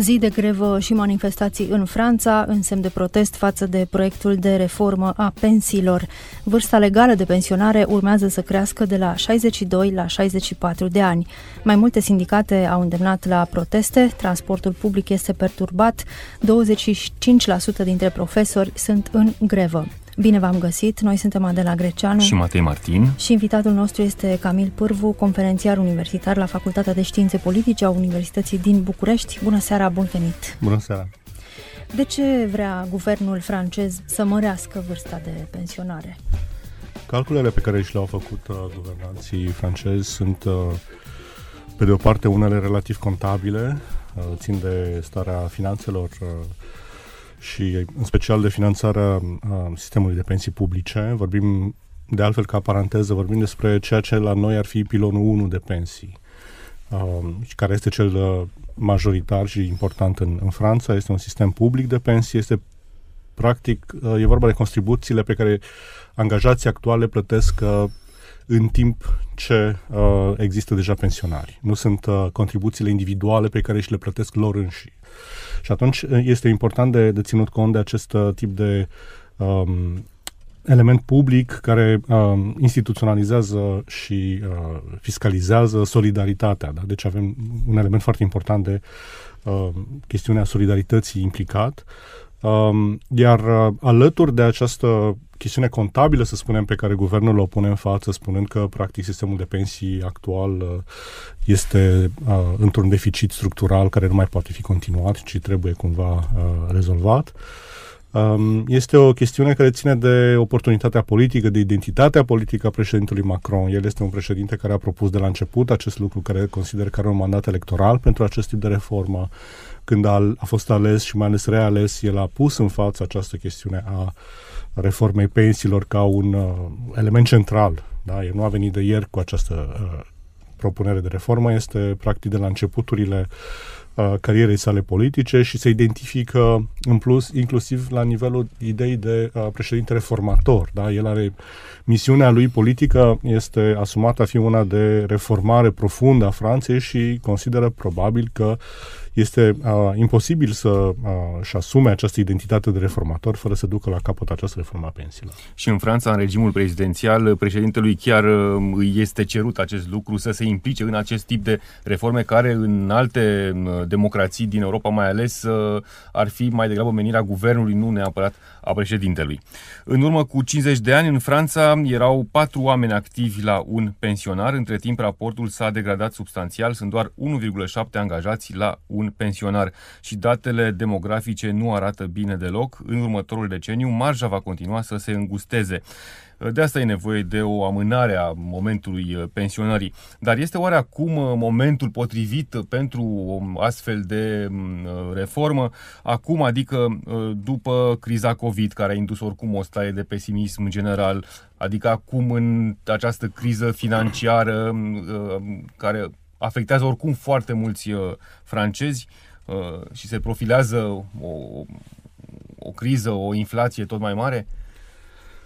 Zi de grevă și manifestații în Franța, în semn de protest față de proiectul de reformă a pensiilor. Vârsta legală de pensionare urmează să crească de la 62 la 64 de ani. Mai multe sindicate au îndemnat la proteste, transportul public este perturbat, 25% dintre profesori sunt în grevă. Bine v-am găsit! Noi suntem Adela Greceanu și Matei Martin și invitatul nostru este Camil Pârvu, conferențiar universitar la Facultatea de Științe Politice a Universității din București. Bună seara, bun venit! Bună seara! De ce vrea guvernul francez să mărească vârsta de pensionare? Calculele pe care și le-au făcut uh, guvernanții francezi sunt, uh, pe de o parte, unele relativ contabile, uh, țin de starea finanțelor uh, și în special de finanțarea sistemului de pensii publice. Vorbim, de altfel, ca paranteză, vorbim despre ceea ce la noi ar fi pilonul 1 de pensii, care este cel uh, majoritar și important în, în Franța. Este un sistem public de pensii, este practic, uh, e vorba de contribuțiile pe care angajații actuale plătesc uh, în timp ce uh, există deja pensionari. Nu sunt uh, contribuțiile individuale pe care și le plătesc lor înși. Și atunci este important de, de ținut cont de acest uh, tip de um, element public care um, instituționalizează și uh, fiscalizează solidaritatea. Da? Deci avem un element foarte important de uh, chestiunea solidarității implicat. Um, iar uh, alături de această chestiune contabilă, să spunem, pe care guvernul o pune în față, spunând că, practic, sistemul de pensii actual uh, este uh, într-un deficit structural care nu mai poate fi continuat, ci trebuie cumva uh, rezolvat. Um, este o chestiune care ține de oportunitatea politică, de identitatea politică a președintelui Macron. El este un președinte care a propus de la început acest lucru, care consideră că are un mandat electoral pentru acest tip de reformă. Când a, a fost ales și mai ales reales, el a pus în față această chestiune a uh, reformei pensiilor ca un uh, element central. Da? El nu a venit de ieri cu această uh, propunere de reformă, este practic de la începuturile uh, carierei sale politice și se identifică în plus inclusiv la nivelul ideii de uh, președinte reformator. Da? El are misiunea lui politică este asumată a fi una de reformare profundă a Franței și consideră probabil că este uh, imposibil să uh, și asume această identitate de reformator fără să ducă la capăt această reformă a pensiilor. Și în Franța, în regimul prezidențial, președintelui chiar uh, îi este cerut acest lucru să se implice în acest tip de reforme care în alte uh, democrații din Europa mai ales uh, ar fi mai degrabă menirea guvernului, nu neapărat a președintelui. În urmă cu 50 de ani, în Franța erau patru oameni activi la un pensionar. Între timp, raportul s-a degradat substanțial. Sunt doar 1,7 angajați la un pensionar și datele demografice nu arată bine deloc. În următorul deceniu, marja va continua să se îngusteze. De asta e nevoie de o amânare a momentului uh, pensionării. Dar este oare acum uh, momentul potrivit pentru o astfel de mm, uh, reformă? Acum, adică după criza COVID, care a indus oricum o stare de pesimism general, adică acum în această criză financiară mm, care afectează oricum foarte mulți francezi și se profilează o, o criză, o inflație tot mai mare?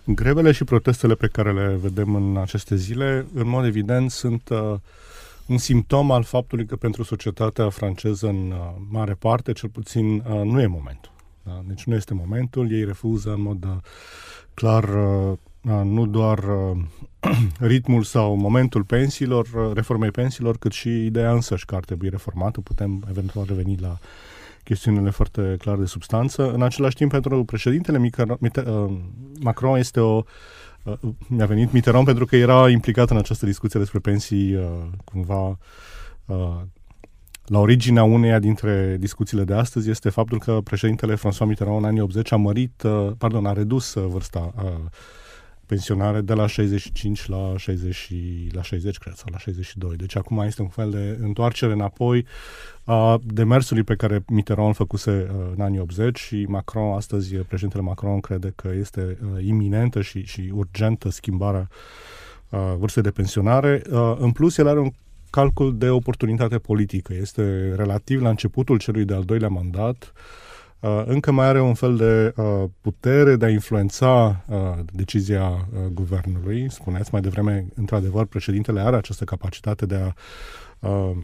Grevele și protestele pe care le vedem în aceste zile, în mod evident, sunt uh, un simptom al faptului că pentru societatea franceză, în uh, mare parte, cel puțin, uh, nu e momentul. Da? Deci nu este momentul, ei refuză în mod uh, clar uh, uh nu doar uh, ritmul sau momentul pensiilor, uh, reformei pensiilor, cât și ideea însăși că ar trebui reformată. Putem eventual reveni la chestiunile foarte clar de substanță. În același timp, pentru președintele uh, Macron este o uh, mi-a venit Mitterrand pentru că era implicat în această discuție despre pensii uh, cumva la originea uneia dintre discuțiile de astăzi este faptul că președintele François Mitterrand în anii 80 a mărit, pardon, a redus vârsta pensionare de la 65 la 60, la 60 cred, sau la 62. Deci acum este un fel de întoarcere înapoi a demersului pe care Mitterrand îl făcuse uh, în anii 80 și Macron, astăzi președintele Macron crede că este uh, iminentă și, și urgentă schimbarea uh, vârstei de pensionare. Uh, în plus, el are un calcul de oportunitate politică. Este relativ la începutul celui de-al doilea mandat. Uh, încă mai are un fel de uh, putere de a influența uh, decizia uh, guvernului. Spuneați mai devreme, într-adevăr, președintele are această capacitate de a uh,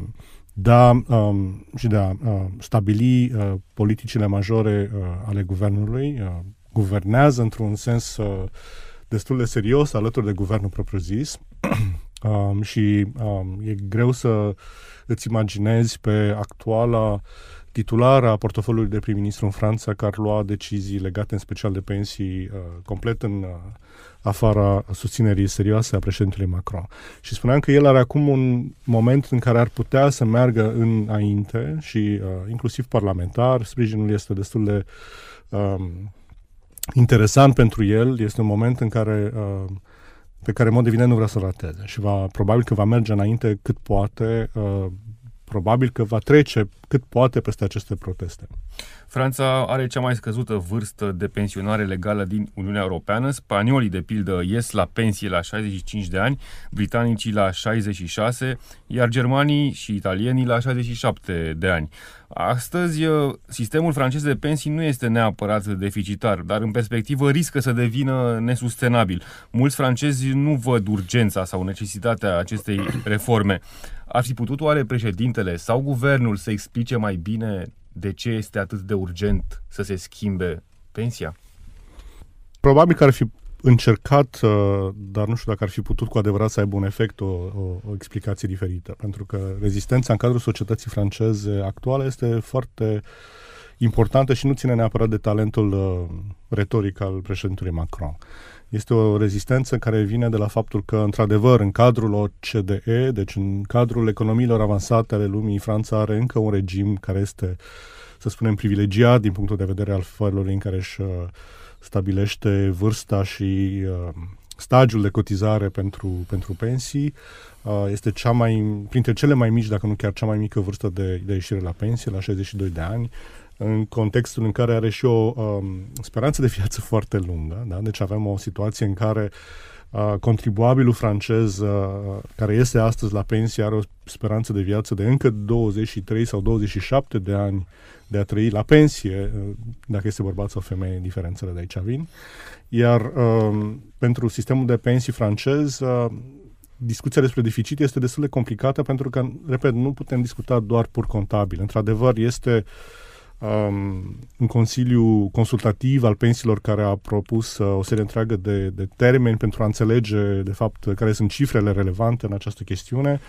da um, și de a uh, stabili uh, politicile majore uh, ale guvernului. Uh, guvernează într-un sens uh, destul de serios alături de guvernul propriu-zis um, și um, e greu să îți imaginezi pe actuala titulară a portofoliului de prim-ministru în Franța care lua decizii legate în special de pensii uh, complet în uh, afara susținerii serioase a președintelui Macron. Și spuneam că el are acum un moment în care ar putea să meargă înainte și uh, inclusiv parlamentar, sprijinul este destul de um, interesant pentru el, este un moment în care uh, pe care, în mod evident, nu vrea să rateze și va, probabil că va merge înainte cât poate, uh, probabil că va trece cât poate peste aceste proteste. Franța are cea mai scăzută vârstă de pensionare legală din Uniunea Europeană. Spaniolii, de pildă, ies la pensie la 65 de ani, britanicii la 66, iar germanii și italienii la 67 de ani. Astăzi, uh, sistemul francez de pensii nu este neapărat deficitar, dar în perspectivă riscă să devină nesustenabil. Mulți francezi nu văd urgența sau necesitatea acestei reforme. Ar fi putut oare președintele sau guvernul să explice mai bine de ce este atât de urgent să se schimbe pensia? Probabil că ar fi încercat, uh, dar nu știu dacă ar fi putut cu adevărat să aibă un efect, o, o, o explicație diferită. Pentru că rezistența în cadrul societății franceze actuale este foarte importantă și nu ține neapărat de talentul uh, retoric al președintelui Macron. Este o rezistență care vine de la faptul că, într-adevăr, în cadrul OCDE, deci în cadrul economiilor avansate ale lumii, Franța are încă un regim care este, să spunem, privilegiat din punctul de vedere al felului în care își uh, stabilește vârsta și uh, stagiul de cotizare pentru, pentru pensii. Uh, este cea mai, printre cele mai mici, dacă nu chiar cea mai mică vârstă de, de ieșire la pensie, la 62 de ani în contextul în care are și o um, speranță de viață foarte lungă. Da? Deci avem o situație în care uh, contribuabilul francez uh, care este astăzi la pensie are o speranță de viață de încă 23 sau 27 de ani de a trăi la pensie, uh, dacă este bărbat sau femeie, diferențele de aici vin. Iar uh, pentru sistemul de pensii francez, uh, discuția despre deficit este destul de complicată pentru că, repet, nu putem discuta doar pur contabil. Într-adevăr, este um, un consiliu consultativ al pensiilor care a propus uh, o serie întreagă de, de termeni pentru a înțelege, de fapt, care sunt cifrele relevante în această chestiune.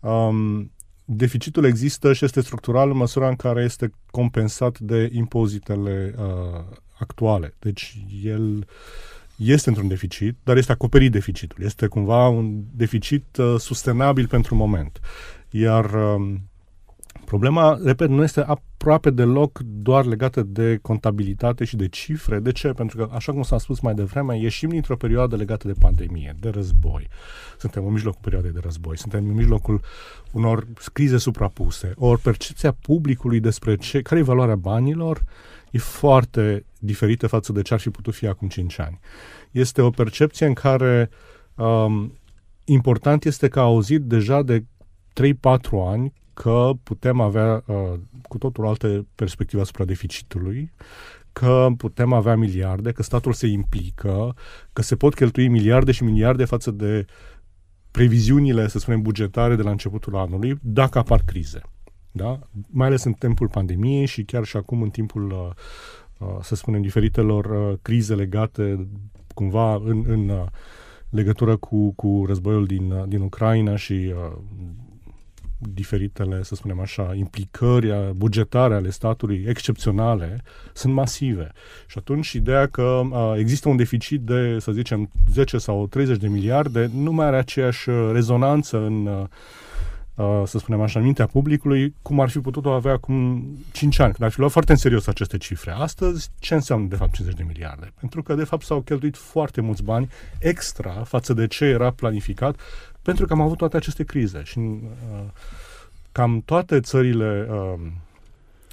Um, deficitul există și este structural în măsura în care este compensat de impozitele uh, actuale. Deci el este într-un deficit, dar este acoperit deficitul. Este cumva un deficit uh, sustenabil pentru moment. Iar uh, Problema, repet, nu este aproape deloc doar legată de contabilitate și de cifre. De ce? Pentru că, așa cum s-a spus mai devreme, ieșim dintr-o perioadă legată de pandemie, de război. Suntem în mijlocul perioadei de război, suntem în mijlocul unor crize suprapuse. Ori percepția publicului despre ce, care e valoarea banilor e foarte diferită față de ce ar fi putut fi acum 5 ani. Este o percepție în care um, important este că a auzit deja de 3-4 ani că putem avea uh, cu totul alte perspective asupra deficitului, că putem avea miliarde, că statul se implică, că se pot cheltui miliarde și miliarde față de previziunile, să spunem, bugetare de la începutul anului, dacă apar crize. Da? Mai ales în timpul pandemiei și chiar și acum în timpul, uh, uh, să spunem, diferitelor uh, crize legate cumva în, în uh, legătură cu, cu războiul din, uh, din Ucraina și uh, diferitele, să spunem așa, implicări bugetare ale statului excepționale sunt masive. Și atunci ideea că uh, există un deficit de, să zicem, 10 sau 30 de miliarde nu mai are aceeași rezonanță în uh, să spunem așa, în mintea publicului, cum ar fi putut-o avea acum 5 ani, când ar fi luat foarte în serios aceste cifre. Astăzi, ce înseamnă, de fapt, 50 de miliarde? Pentru că, de fapt, s-au cheltuit foarte mulți bani extra față de ce era planificat pentru că am avut toate aceste crize și uh, cam toate țările uh,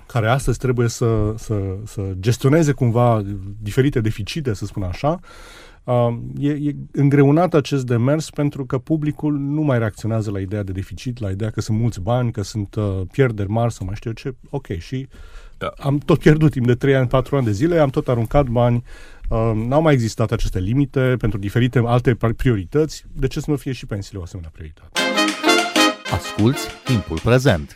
care astăzi trebuie să, să, să gestioneze cumva diferite deficite, să spun așa, Uh, e, e îngreunat acest demers pentru că publicul nu mai reacționează la ideea de deficit, la ideea că sunt mulți bani, că sunt uh, pierderi mari sau mai știu eu ce. Ok, și da. am tot pierdut timp de 3 ani, 4 ani de zile, am tot aruncat bani, uh, n-au mai existat aceste limite pentru diferite alte priorități. De ce să nu fie și pensiile o asemenea prioritate? Asculți timpul prezent!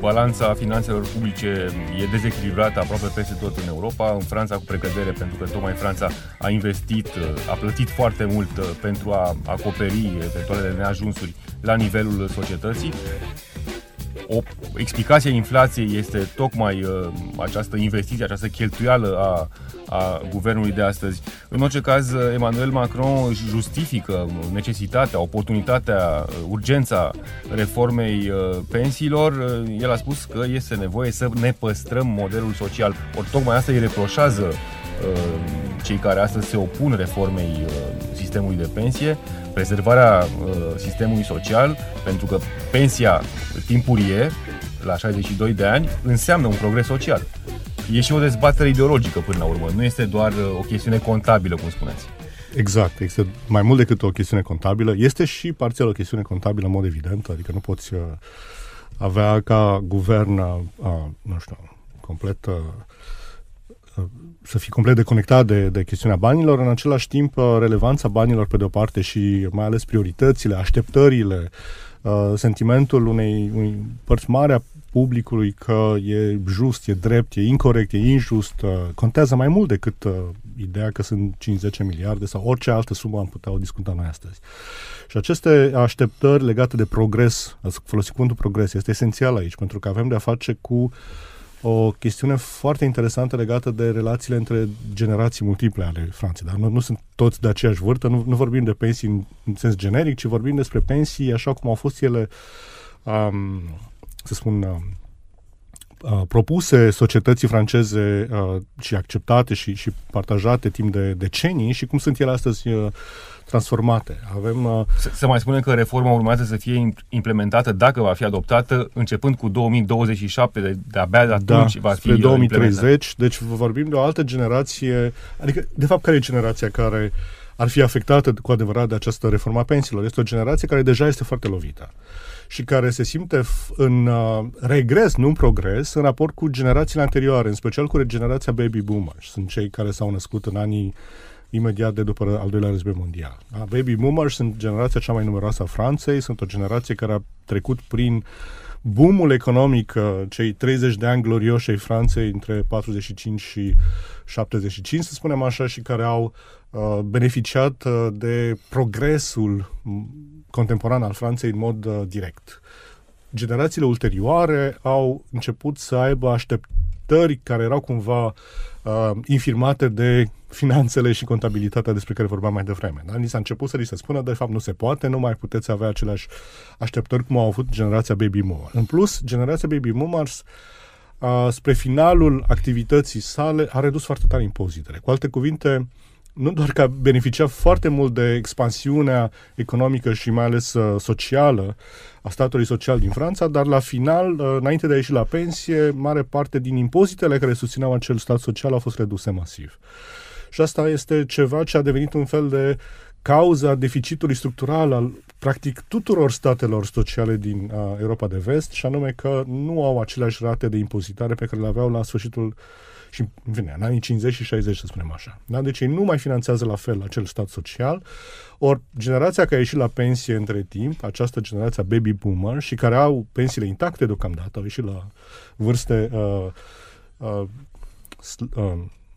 Balanța finanțelor publice e dezechilibrată aproape peste tot în Europa, în Franța cu precădere, pentru că tocmai Franța a investit, a plătit foarte mult uh, pentru a acoperi eventualele neajunsuri la nivelul societății. O explicație a inflației este tocmai uh, această investiție, această cheltuială a a guvernului de astăzi. În orice caz, Emmanuel Macron își justifică necesitatea, oportunitatea, urgența reformei uh, pensiilor. Uh, el a spus că este nevoie să ne păstrăm modelul social. Ori tocmai asta îi reproșează uh, cei care astăzi se opun reformei sistemului de pensie, prezervarea sistemului social, pentru că pensia timpurie, la 62 de ani, înseamnă un progres social e și o dezbatere ideologică până la urmă. Nu este doar uh, o chestiune contabilă, cum spuneți. Exact, este mai mult decât o chestiune contabilă. Este și parțial o chestiune contabilă, în mod evident, adică nu poți uh, avea ca guvern, uh, nu știu, complet să fii complet deconectat de, de chestiunea banilor, în același timp relevanța banilor pe de o parte și mai ales prioritățile, așteptările, sentimentul unei, unei părți mari a publicului că e just, e drept, e incorrect, e injust, uh, contează mai mult decât uh, ideea că sunt 5-10 miliarde sau orice altă sumă am putea o discuta noi astăzi. Și aceste așteptări legate de progres, folosit cuvântul progres, este esențial aici, pentru că avem de-a face cu o chestiune foarte interesantă legată de relațiile între generații multiple ale Franței. Dar nu, nu sunt toți de aceeași vârtă, nu, nu vorbim de pensii în, în sens generic, ci vorbim despre pensii așa cum au fost ele um, să spun, uh, uh, propuse societății franceze uh, și acceptate și, și partajate timp de decenii și cum sunt ele astăzi transformate. Avem, se, se mai spune că reforma urmează să fie implementată, dacă va fi adoptată, începând cu 2027, de, de abia de da, atunci da, va fi 2030, deci vorbim de o altă generație, adică, de fapt, care e generația care ar fi afectată cu adevărat de această reformă a pensiilor? Este o generație care deja este foarte lovită și care se simte în uh, regres, nu în progres, în raport cu generațiile anterioare, în special cu generația baby boomers. Sunt cei care s-au născut în anii imediat de după al doilea război mondial. Da? Baby boomers sunt generația cea mai numeroasă a Franței, sunt o generație care a trecut prin boomul economic, uh, cei 30 de ani glorioși ai Franței între 45 și 75, să spunem așa, și care au uh, beneficiat uh, de progresul contemporan al Franței în mod uh, direct. Generațiile ulterioare au început să aibă așteptări care erau cumva uh, infirmate de finanțele și contabilitatea despre care vorbeam mai devreme. Da? Ni s-a început să li se spună, de fapt nu se poate, nu mai puteți avea aceleași așteptări cum au avut generația Baby Boomer. În plus, generația Baby Boomers uh, spre finalul activității sale a redus foarte tare impozitele. Cu alte cuvinte, uh, nu doar că a beneficiat foarte mult de expansiunea economică și mai ales uh, socială a statului social din Franța, dar la final, uh, înainte de a ieși la pensie, mare parte din impozitele care susțineau acel stat social au fost reduse masiv. Și asta este ceva ce a devenit un fel de cauza deficitului structural al practic tuturor statelor sociale din uh, Europa de Vest, și anume că nu au aceleași rate de impozitare pe care le aveau la sfârșitul uh, și, în fine, în anii 50 și 60, să spunem așa. Da? Deci ei nu mai finanțează la fel acel stat social, ori generația care a ieșit la pensie între timp, această generație baby boomer și care au pensiile intacte deocamdată, au ieșit la vârste uh, uh, uh,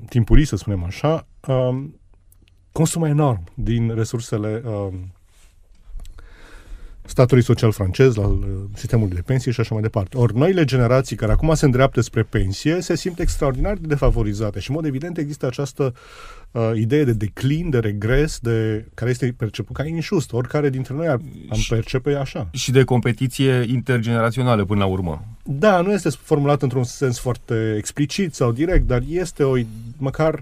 timpurii, să spunem așa, uh, consumă enorm din resursele uh, statului social francez, la sistemului de pensie și așa mai departe. Ori noile generații care acum se îndreaptă spre pensie se simt extraordinar de defavorizate și, în mod evident, există această uh, idee de declin, de regres, de care este perceput ca injust. Oricare dintre noi am percepe așa. Și de competiție intergenerațională până la urmă. Da, nu este formulat într-un sens foarte explicit sau direct, dar este o, măcar uh,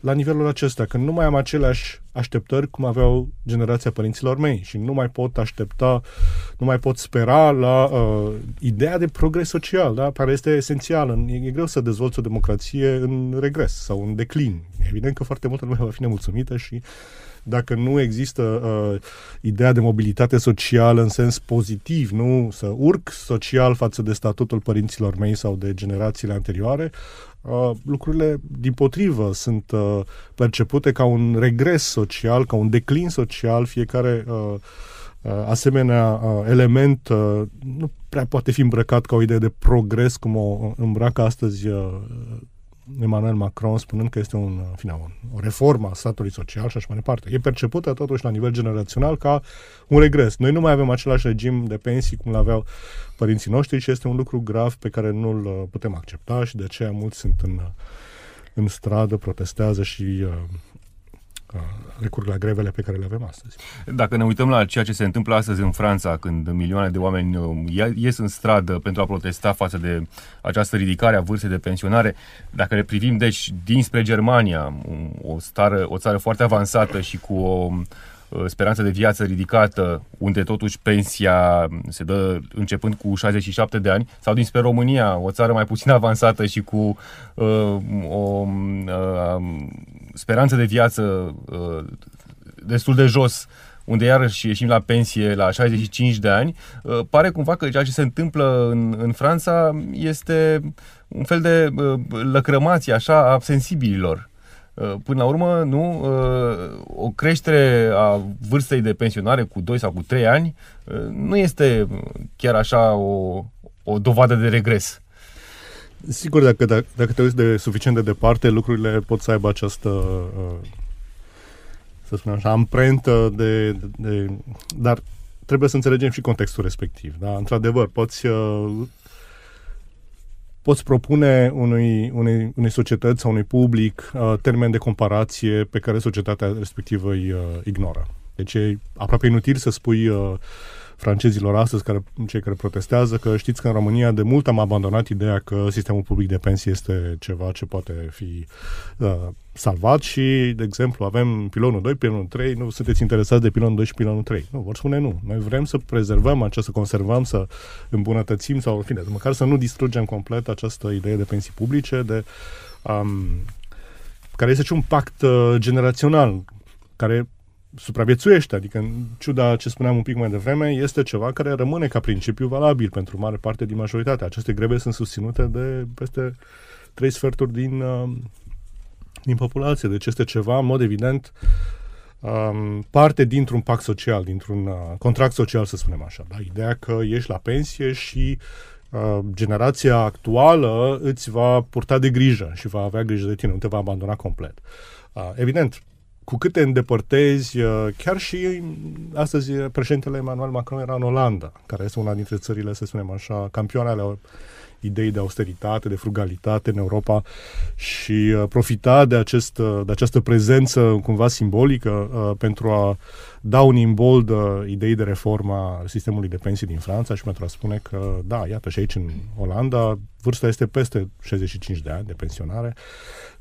la nivelul acesta, că nu mai am aceleași așteptări cum aveau generația părinților mei și nu mai pot aștepta, nu mai pot spera la uh, ideea de progres social, da? care este esențială. E, e greu să dezvolți o democrație în regres sau în declin. Evident că foarte multă lume va fi nemulțumită și dacă nu există uh, ideea de mobilitate socială în sens pozitiv, nu? Să urc social față de statutul părinților mei sau de generațiile anterioare, Uh, lucrurile, din potrivă, sunt uh, percepute ca un regres social, ca un declin social, fiecare uh, asemenea element nu prea poate fi îmbrăcat ca o idee de progres, cum o îmbracă astăzi Emmanuel Macron spunând că este un, fine, un, o reformă a statului social și așa mai departe. E percepută totuși la nivel generațional ca un regres. Noi nu mai avem același regim de pensii cum l-aveau părinții noștri și este un lucru grav pe care nu-l uh, putem accepta și de aceea mulți sunt în, uh, în stradă, protestează și uh, recurg la grevele pe care le avem astăzi. Dacă ne uităm la ceea ce se întâmplă astăzi în Franța, când milioane de oameni ies în stradă pentru a protesta față de această ridicare a vârstei de pensionare, dacă le privim, deci, dinspre Germania, o, stară, o țară foarte avansată și cu o Uh, speranță de viață ridicată, unde totuși pensia se dă începând cu 67 de ani, sau dinspre România, o țară mai puțin avansată și cu uh, o uh, speranță de viață uh, destul de jos, unde iarăși ieșim la pensie la 65 de ani, uh, pare cumva că ceea ce se întâmplă în, în Franța este un fel de uh, lăcrămație așa a sensibililor. Uh, până la urmă, nu, uh, o creștere a vârstei de pensionare cu 2 sau cu 3 ani uh, nu este chiar așa o, o dovadă de regres. Sigur, dacă, dacă, dacă te uiți de suficient de departe, lucrurile pot să aibă această, să spunem așa, amprentă de, de, de... Dar trebuie să înțelegem și contextul respectiv. Da? Într-adevăr, poți poți propune unui, unei, unei societăți sau unui public uh, termen de comparație pe care societatea respectivă îi uh, ignoră. Deci e aproape inutil să spui uh, francezilor astăzi, care, cei care protestează, că știți că în România de mult am abandonat ideea că sistemul public de pensii este ceva ce poate fi uh, salvat și, de exemplu, avem pilonul 2, pilonul 3, nu sunteți interesați de pilonul 2 și pilonul 3. Nu, vor spune nu. Noi vrem să prezervăm acest, să conservăm, să îmbunătățim sau, în fine, măcar să nu distrugem complet această idee de pensii publice, de um, care este și un pact uh, generațional care supraviețuiește, adică în ciuda ce spuneam un pic mai devreme, este ceva care rămâne ca principiu valabil pentru mare parte din majoritate. Aceste greve sunt susținute de peste trei sferturi din, uh, din populație, deci este ceva, în mod evident, um, parte dintr-un pact social, dintr-un uh, contract social, să spunem așa. Da? Ideea că ești la pensie și uh, generația actuală îți va purta de grijă și va avea grijă de tine, nu te va abandona complet. Uh, evident, cu cât te îndepărtezi, uh, chiar și astăzi președintele Emmanuel Macron era în Olanda, care este una dintre țările, să spunem așa, campioane ale idei de austeritate, de frugalitate în Europa și uh, profita de, acest, uh, de această prezență cumva simbolică uh, pentru a da un imbold uh, idei de reformă a sistemului de pensii din Franța și pentru a spune că, da, iată, și aici în Olanda vârsta este peste 65 de ani de pensionare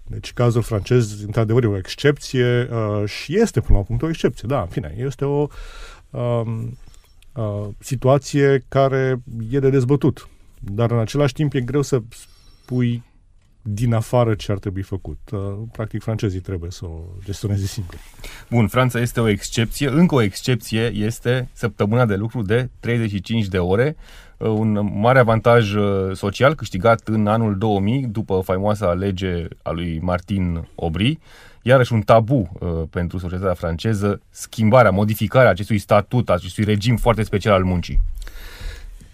deci cazul francez, într-adevăr, e o excepție uh, și este până la punct o excepție. Da, în fine, este o uh, uh, situație care e de dezbătut. Dar în același timp e greu să spui din afară ce ar trebui făcut. Uh, practic, francezii trebuie să o gestioneze simplu. Bun, Franța este o excepție. Încă o excepție este săptămâna de lucru de 35 de ore Uh, un mare avantaj uh, social câștigat în anul 2000 după faimoasa lege a lui Martin Aubry, iarăși un tabu uh, pentru societatea franceză, schimbarea, modificarea acestui statut, acestui regim foarte special al muncii.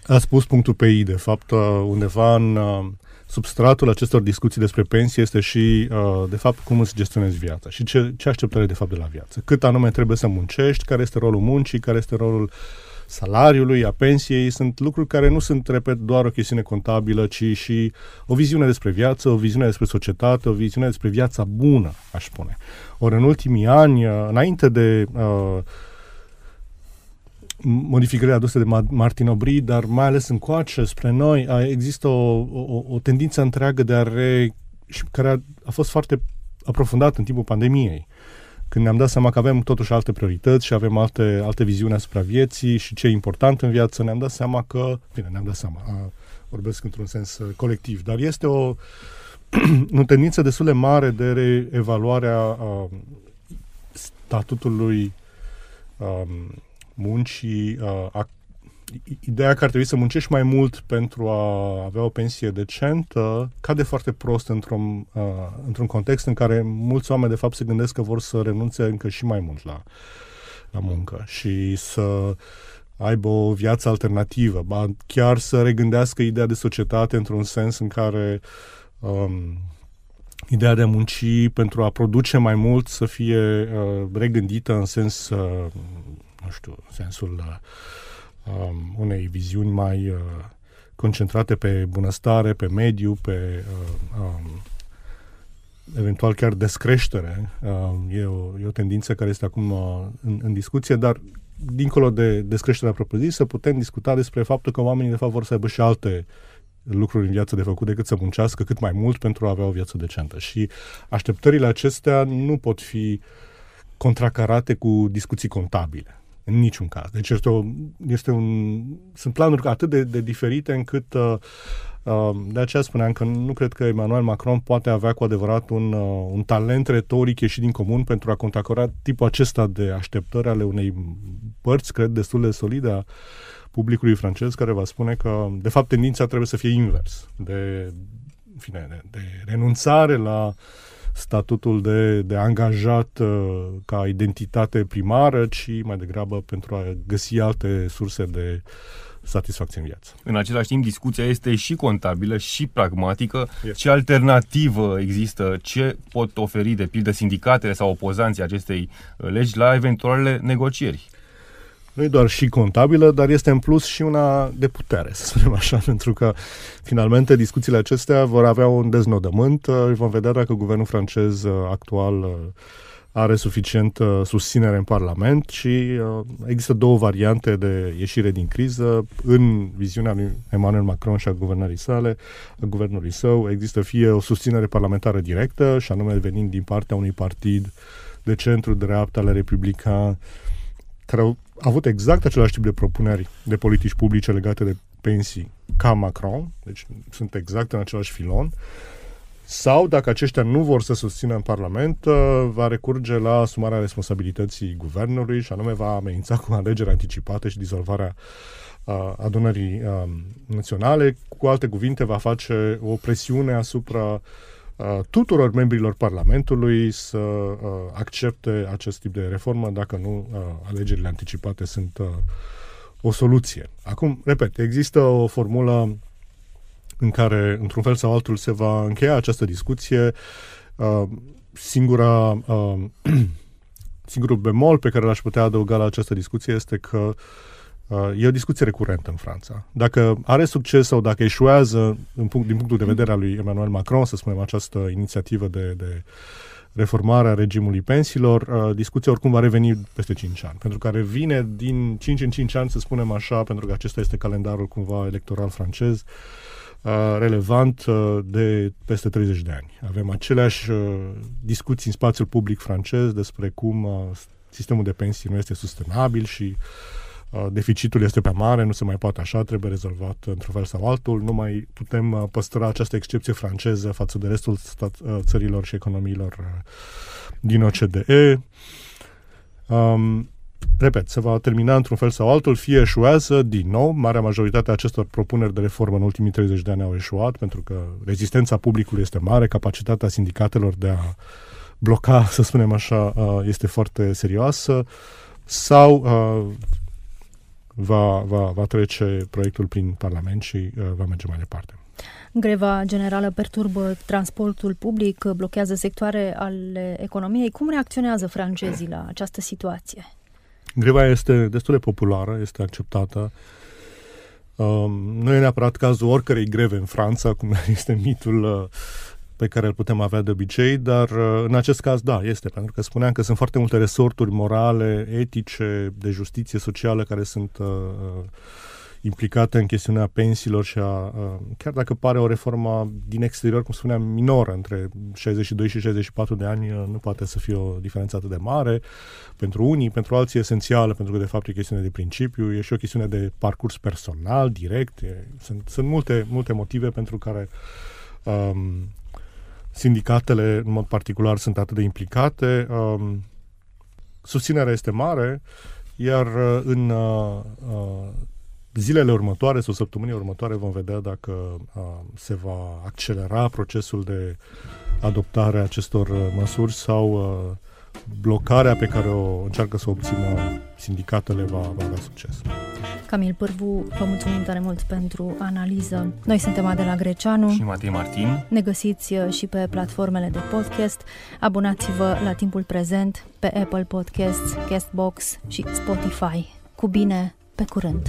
A spus punctul pe I, de fapt, uh, undeva în uh, substratul acestor discuții despre pensie este și, de fapt, cum îți gestionezi viața și ce, ce așteptări de fapt de la viață. Cât anume trebuie să muncești, care este rolul muncii, care este rolul salariului, a pensiei, sunt lucruri care nu sunt, repet, doar o chestiune contabilă, ci și o viziune despre viață, o viziune despre societate, o viziune despre viața bună, aș spune. Ori în ultimii ani, înainte de uh, modificările aduse de Martin Obri, dar mai ales în coace spre noi, există o, o, o tendință întreagă de a re... și care a, a fost foarte aprofundat în timpul pandemiei. Când ne-am dat seama că avem totuși alte priorități și avem alte, alte viziuni asupra vieții și ce e important în viață, ne-am dat seama că, bine, ne-am dat seama, a, vorbesc într-un sens uh, colectiv, dar este o, o tendință destul de mare de reevaluare a, statutului um, muncii, uh, a, ideea că ar trebui să muncești mai mult pentru a avea o pensie decentă cade foarte prost într-un, uh, într-un context în care mulți oameni de fapt se gândesc că vor să renunțe încă și mai mult la, la muncă și să aibă o viață alternativă, ba chiar să regândească ideea de societate într-un sens în care um, ideea de a munci pentru a produce mai mult să fie uh, regândită în sens uh, nu știu, sensul uh, um, unei viziuni mai uh, concentrate pe bunăstare, pe mediu, pe uh, um, eventual chiar descreștere. Uh, e, o, e o tendință care este acum uh, în, în discuție, dar dincolo de descreșterea propriu-zisă, putem discuta despre faptul că oamenii de fapt vor să aibă și alte lucruri în viață de făcut decât să muncească cât mai mult pentru a avea o viață decentă. Și așteptările acestea nu pot fi contracarate cu discuții contabile. În niciun caz. Deci este, o, este un, sunt planuri atât de, de diferite încât uh, uh, de aceea spuneam că nu cred că Emmanuel Macron poate avea cu adevărat un, uh, un talent retoric ieșit din comun pentru a contracora tipul acesta de așteptări ale unei părți, cred, destul de solide a publicului francez, care va spune că, de fapt, tendința trebuie să fie invers, de, în fine, de, de renunțare la uh, statutul de, de angajat uh, ca identitate primară, ci mai degrabă pentru a găsi alte surse de satisfacție în viață. În același timp, discuția este și contabilă și pragmatică. Yes. Ce alternativă există? Ce pot oferi, de pildă, sindicatele sau opozanții acestei uh, legi la eventualele negocieri? Nu e doar și contabilă, dar este în plus și una de putere, să spunem așa, pentru că finalmente discuțiile acestea vor avea un deznodământ. Vom vedea dacă guvernul francez uh, actual uh, are suficient susținere în Parlament și uh, există două variante de ieșire din criză în viziunea lui Emmanuel Macron și a guvernării sale, a guvernului său. Există fie o susținere parlamentară directă, și anume venind din partea unui partid de centru-dreapta ale republican, care au avut exact același tip de propuneri de politici publice legate de pensii ca Macron, deci sunt exact în același filon, sau dacă aceștia nu vor să susțină în Parlament, uh, va recurge la asumarea responsabilității guvernului și anume va amenința cu alegeri anticipate și dizolvarea uh, adunării uh, naționale. Cu alte cuvinte, va face o presiune asupra uh, Uh, tuturor membrilor Parlamentului să uh, accepte acest tip de reformă dacă nu uh, alegerile anticipate sunt o soluție. Acum, repet, există o formulă în care, într-un fel sau altul, se va încheia această discuție. Singura, singurul bemol pe care l-aș putea adăuga la această discuție este că uh, Uh, e o discuție recurentă în Franța. Dacă are succes sau dacă eșuează în punct, din punctul de vedere al lui Emmanuel Macron, să spunem, această inițiativă de, de reformare a regimului pensiilor, uh, discuția oricum va reveni peste 5 ani, pentru că revine din 5 în 5 ani, să spunem așa, pentru că acesta este calendarul cumva electoral francez, uh, relevant de peste 30 de ani. Avem aceleași discuții în spațiul public francez despre cum sistemul de pensii nu este sustenabil și Uh, deficitul este pe mare, nu se mai poate așa, trebuie rezolvat într-un fel sau altul, nu mai putem uh, păstra această excepție franceză față de restul stat, uh, țărilor și economiilor din OCDE. Um, repet, se va termina într-un fel sau altul, fie eșuează din nou, marea majoritate a acestor propuneri de reformă în ultimii 30 de ani au eșuat, pentru că rezistența publicului este mare, capacitatea sindicatelor de a bloca, să spunem așa, este foarte serioasă, sau va, va, va trece proiectul prin Parlament și uh, va merge mai departe. Greva generală perturbă transportul public, blochează sectoare ale economiei. Cum reacționează francezii la această situație? Greva este destul de populară, este acceptată. Um, nu e neapărat cazul oricărei greve în Franța, cum este mitul uh, pe care îl putem avea de obicei, dar uh, în acest caz, da, este, pentru că spuneam că sunt foarte multe resorturi morale, etice, de justiție socială care sunt uh, uh implicate în chestiunea pensiilor și a, uh, chiar dacă pare o reformă din exterior, cum spuneam, minoră, între 62 și 64 de ani, uh, nu poate să fie o diferență atât de mare. Pentru unii, pentru alții esențială, pentru că de fapt e chestiune de principiu, e și o chestiune de parcurs personal, direct. E, sunt, sunt multe, multe motive pentru care um, sindicatele, în mod particular, sunt atât de implicate. Um, susținerea este mare, iar uh, în uh, uh, zilele următoare sau săptămânile următoare vom vedea dacă uh, se va accelera procesul de adoptare a acestor uh, măsuri sau uh, blocarea pe care o încearcă să o obțină sindicatele va, va avea succes. Camil Pârvu, vă mulțumim tare mult pentru analiză. Noi suntem Adela Greceanu și Matei Martin. Ne găsiți uh, și pe platformele de podcast. Abonați-vă la timpul prezent pe Apple Podcasts, Castbox și Spotify. Cu bine, pe curând!